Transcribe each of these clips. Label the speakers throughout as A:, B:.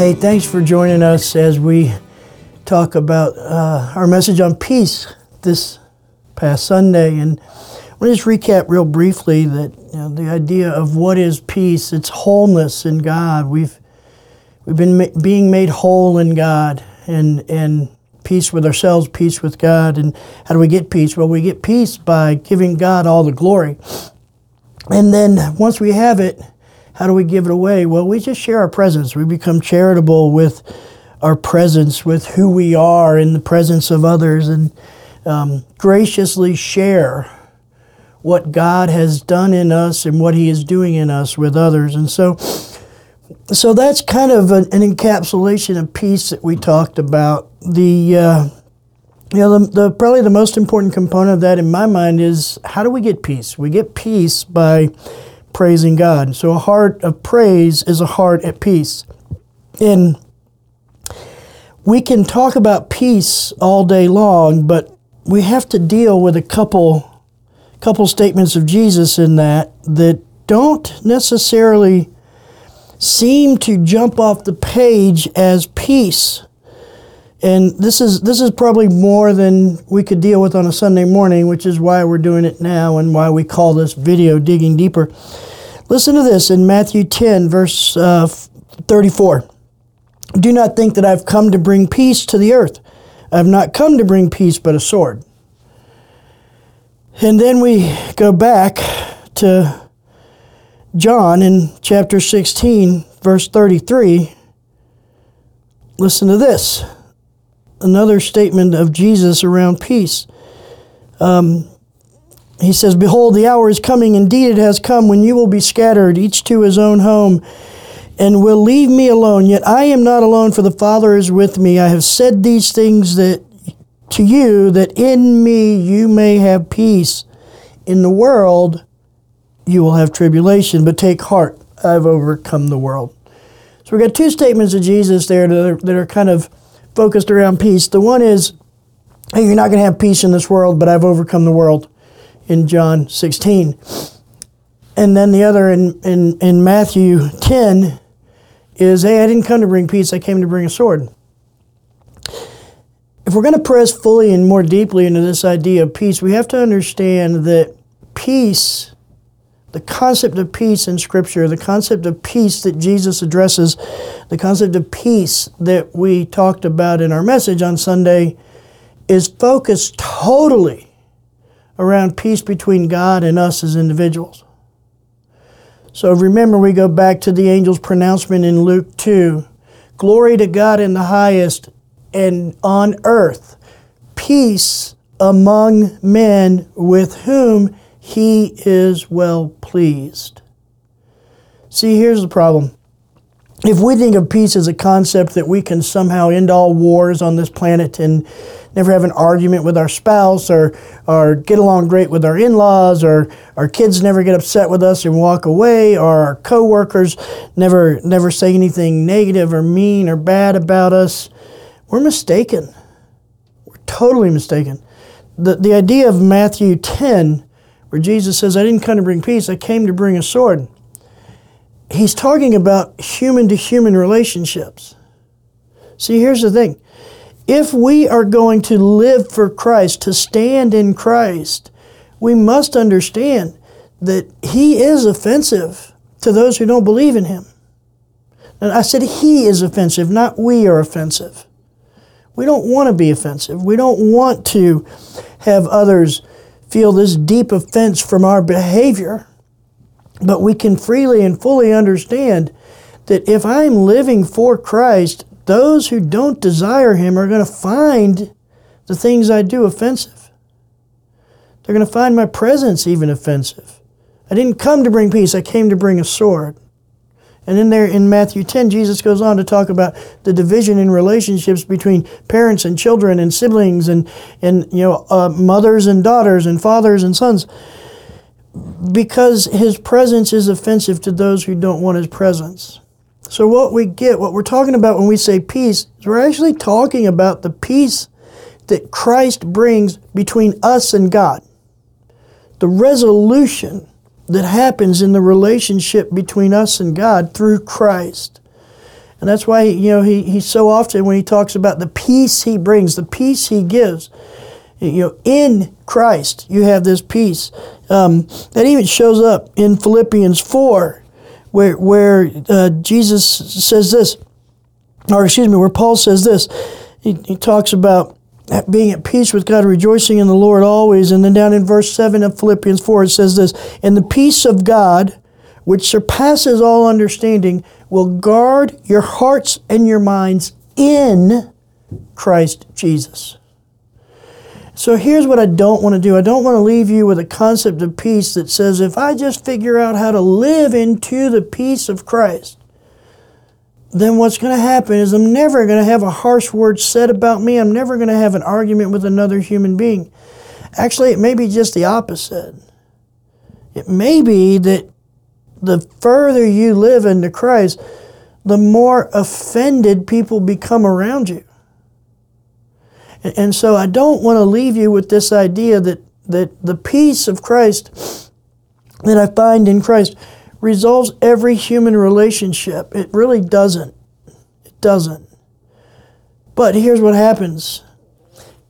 A: Hey, thanks for joining us as we talk about uh, our message on peace this past Sunday. And I want to just recap real briefly that you know, the idea of what is peace, it's wholeness in God. We've we've been ma- being made whole in God and and peace with ourselves, peace with God. And how do we get peace? Well, we get peace by giving God all the glory. And then once we have it, how do we give it away? Well, we just share our presence. We become charitable with our presence, with who we are in the presence of others, and um, graciously share what God has done in us and what He is doing in us with others. And so, so that's kind of an, an encapsulation of peace that we talked about. The uh, you know, the, the, probably the most important component of that in my mind is how do we get peace? We get peace by praising God. So a heart of praise is a heart at peace. And we can talk about peace all day long, but we have to deal with a couple couple statements of Jesus in that that don't necessarily seem to jump off the page as peace. And this is this is probably more than we could deal with on a Sunday morning, which is why we're doing it now and why we call this video digging deeper. Listen to this in Matthew 10 verse uh, 34. Do not think that I've come to bring peace to the earth. I've not come to bring peace but a sword. And then we go back to John in chapter 16 verse 33. Listen to this another statement of Jesus around peace. Um, he says, Behold, the hour is coming, indeed it has come, when you will be scattered, each to his own home, and will leave me alone. Yet I am not alone, for the Father is with me. I have said these things that to you, that in me you may have peace. In the world you will have tribulation, but take heart, I've overcome the world. So we've got two statements of Jesus there that are, that are kind of focused around peace. The one is, hey, you're not going to have peace in this world, but I've overcome the world in John 16. And then the other in, in, in Matthew 10 is, hey, I didn't come to bring peace, I came to bring a sword. If we're going to press fully and more deeply into this idea of peace, we have to understand that peace, the concept of peace in Scripture, the concept of peace that Jesus addresses, the concept of peace that we talked about in our message on Sunday, is focused totally around peace between God and us as individuals. So remember, we go back to the angel's pronouncement in Luke 2 Glory to God in the highest, and on earth, peace among men with whom he is well pleased. See, here's the problem. If we think of peace as a concept that we can somehow end all wars on this planet and never have an argument with our spouse or, or get along great with our in-laws or our kids never get upset with us and walk away or our coworkers never never say anything negative or mean or bad about us we're mistaken we're totally mistaken the, the idea of matthew 10 where jesus says i didn't come to bring peace i came to bring a sword he's talking about human to human relationships see here's the thing if we are going to live for Christ, to stand in Christ, we must understand that He is offensive to those who don't believe in Him. And I said He is offensive, not we are offensive. We don't want to be offensive. We don't want to have others feel this deep offense from our behavior. But we can freely and fully understand that if I'm living for Christ, those who don't desire him are going to find the things I do offensive. They're going to find my presence even offensive. I didn't come to bring peace, I came to bring a sword. And in there in Matthew 10, Jesus goes on to talk about the division in relationships between parents and children and siblings and, and you know, uh, mothers and daughters and fathers and sons. Because his presence is offensive to those who don't want his presence. So, what we get, what we're talking about when we say peace, is we're actually talking about the peace that Christ brings between us and God. The resolution that happens in the relationship between us and God through Christ. And that's why, you know, he, he so often when he talks about the peace he brings, the peace he gives, you know, in Christ, you have this peace. Um, that even shows up in Philippians 4, where, where uh, Jesus says this, or excuse me, where Paul says this. He, he talks about being at peace with God, rejoicing in the Lord always. And then down in verse 7 of Philippians 4, it says this And the peace of God, which surpasses all understanding, will guard your hearts and your minds in Christ Jesus. So here's what I don't want to do. I don't want to leave you with a concept of peace that says if I just figure out how to live into the peace of Christ, then what's going to happen is I'm never going to have a harsh word said about me. I'm never going to have an argument with another human being. Actually, it may be just the opposite. It may be that the further you live into Christ, the more offended people become around you. And so I don't want to leave you with this idea that, that the peace of Christ that I find in Christ resolves every human relationship. It really doesn't. It doesn't. But here's what happens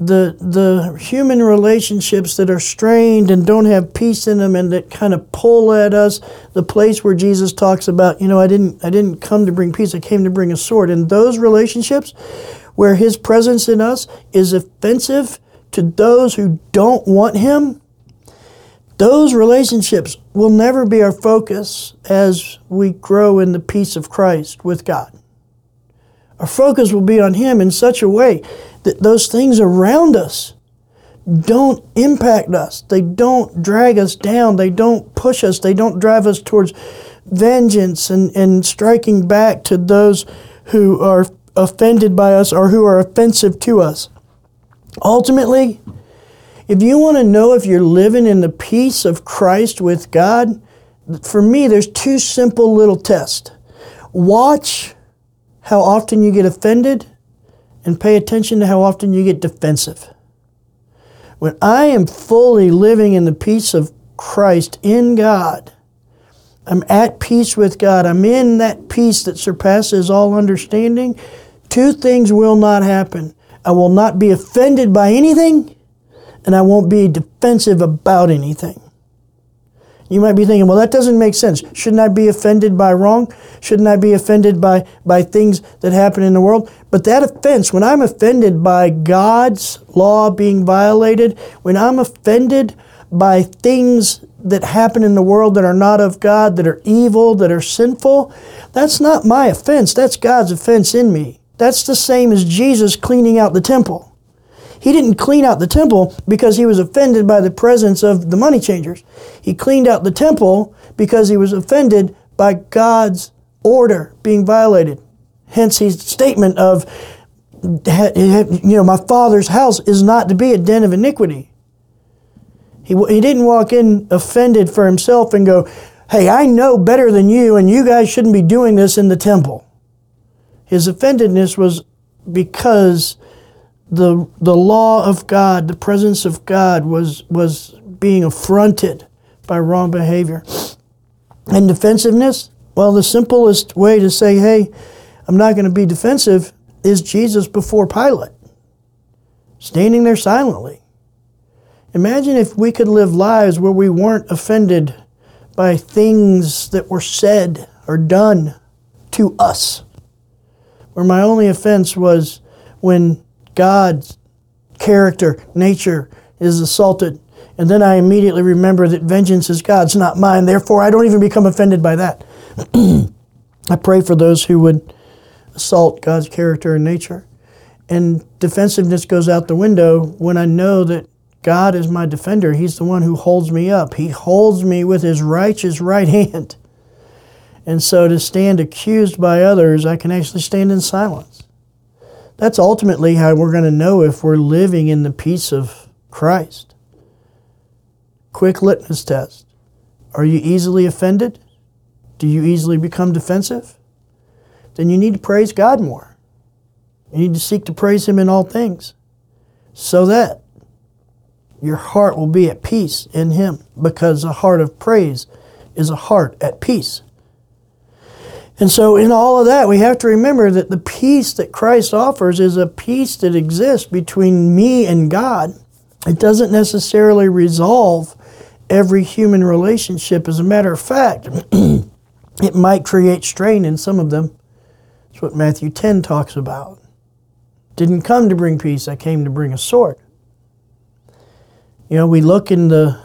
A: the the human relationships that are strained and don't have peace in them and that kind of pull at us the place where Jesus talks about you know I didn't I didn't come to bring peace I came to bring a sword and those relationships where his presence in us is offensive to those who don't want him those relationships will never be our focus as we grow in the peace of Christ with God our focus will be on him in such a way that those things around us don't impact us. They don't drag us down. They don't push us. They don't drive us towards vengeance and, and striking back to those who are offended by us or who are offensive to us. Ultimately, if you want to know if you're living in the peace of Christ with God, for me, there's two simple little tests. Watch how often you get offended and pay attention to how often you get defensive. When I am fully living in the peace of Christ in God, I'm at peace with God, I'm in that peace that surpasses all understanding, two things will not happen. I will not be offended by anything, and I won't be defensive about anything. You might be thinking, well, that doesn't make sense. Shouldn't I be offended by wrong? Shouldn't I be offended by, by things that happen in the world? But that offense, when I'm offended by God's law being violated, when I'm offended by things that happen in the world that are not of God, that are evil, that are sinful, that's not my offense. That's God's offense in me. That's the same as Jesus cleaning out the temple. He didn't clean out the temple because he was offended by the presence of the money changers. He cleaned out the temple because he was offended by God's order being violated. Hence his statement of, you know, my father's house is not to be a den of iniquity. He, he didn't walk in offended for himself and go, hey, I know better than you, and you guys shouldn't be doing this in the temple. His offendedness was because the, the law of God, the presence of God was, was being affronted by wrong behavior. And defensiveness, well, the simplest way to say, hey, I'm not going to be defensive is Jesus before Pilate, standing there silently. Imagine if we could live lives where we weren't offended by things that were said or done to us, where my only offense was when God's character, nature is assaulted. And then I immediately remember that vengeance is God's, not mine. Therefore, I don't even become offended by that. I pray for those who would assault God's character and nature. And defensiveness goes out the window when I know that God is my defender. He's the one who holds me up. He holds me with his righteous right hand. And so to stand accused by others, I can actually stand in silence. That's ultimately how we're going to know if we're living in the peace of Christ. Quick litmus test. Are you easily offended? Do you easily become defensive? Then you need to praise God more. You need to seek to praise Him in all things so that your heart will be at peace in Him because a heart of praise is a heart at peace. And so, in all of that, we have to remember that the peace that Christ offers is a peace that exists between me and God. It doesn't necessarily resolve every human relationship. As a matter of fact, it might create strain in some of them. That's what Matthew 10 talks about. Didn't come to bring peace, I came to bring a sword. You know, we look in the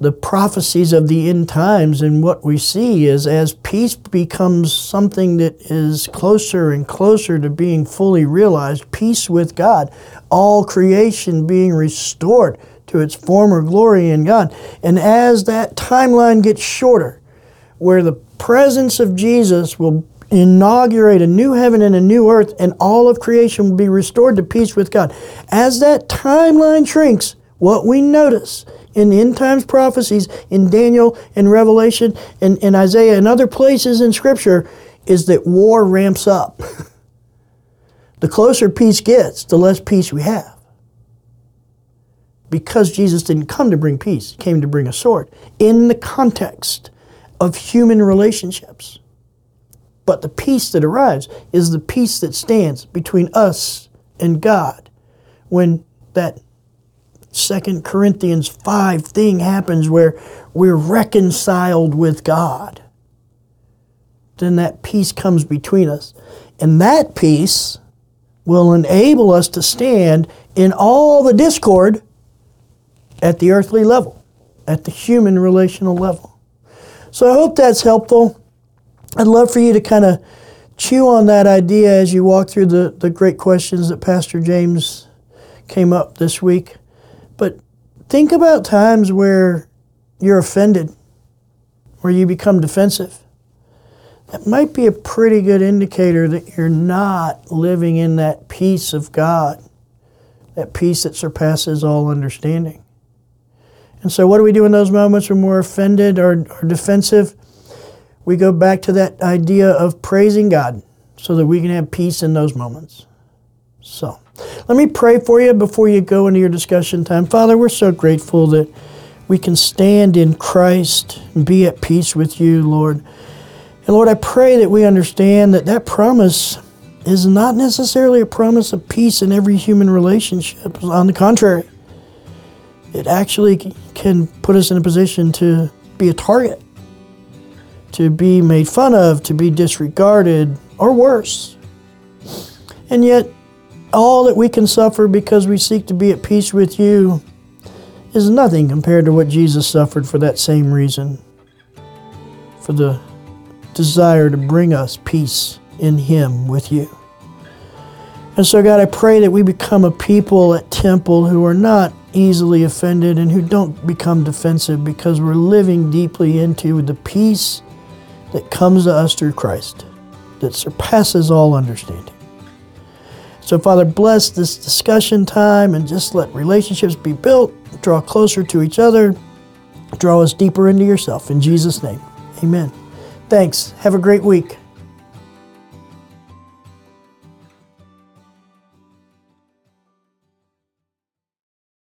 A: the prophecies of the end times and what we see is as peace becomes something that is closer and closer to being fully realized, peace with God, all creation being restored to its former glory in God. And as that timeline gets shorter, where the presence of Jesus will inaugurate a new heaven and a new earth, and all of creation will be restored to peace with God. As that timeline shrinks, what we notice in end times prophecies in Daniel and Revelation and, and Isaiah and other places in Scripture is that war ramps up. the closer peace gets, the less peace we have. Because Jesus didn't come to bring peace, he came to bring a sword in the context of human relationships. But the peace that arrives is the peace that stands between us and God when that Second Corinthians 5 thing happens where we're reconciled with God. Then that peace comes between us. And that peace will enable us to stand in all the discord at the earthly level, at the human relational level. So I hope that's helpful. I'd love for you to kind of chew on that idea as you walk through the, the great questions that Pastor James came up this week. Think about times where you're offended, where you become defensive. That might be a pretty good indicator that you're not living in that peace of God, that peace that surpasses all understanding. And so, what do we do in those moments when we're offended or, or defensive? We go back to that idea of praising God so that we can have peace in those moments. So. Let me pray for you before you go into your discussion time. Father, we're so grateful that we can stand in Christ and be at peace with you, Lord. And Lord, I pray that we understand that that promise is not necessarily a promise of peace in every human relationship. On the contrary, it actually can put us in a position to be a target, to be made fun of, to be disregarded, or worse. And yet, all that we can suffer because we seek to be at peace with you is nothing compared to what Jesus suffered for that same reason for the desire to bring us peace in Him with you. And so, God, I pray that we become a people at Temple who are not easily offended and who don't become defensive because we're living deeply into the peace that comes to us through Christ that surpasses all understanding. So, Father, bless this discussion time and just let relationships be built, draw closer to each other, draw us deeper into yourself. In Jesus' name, amen. Thanks. Have a great week.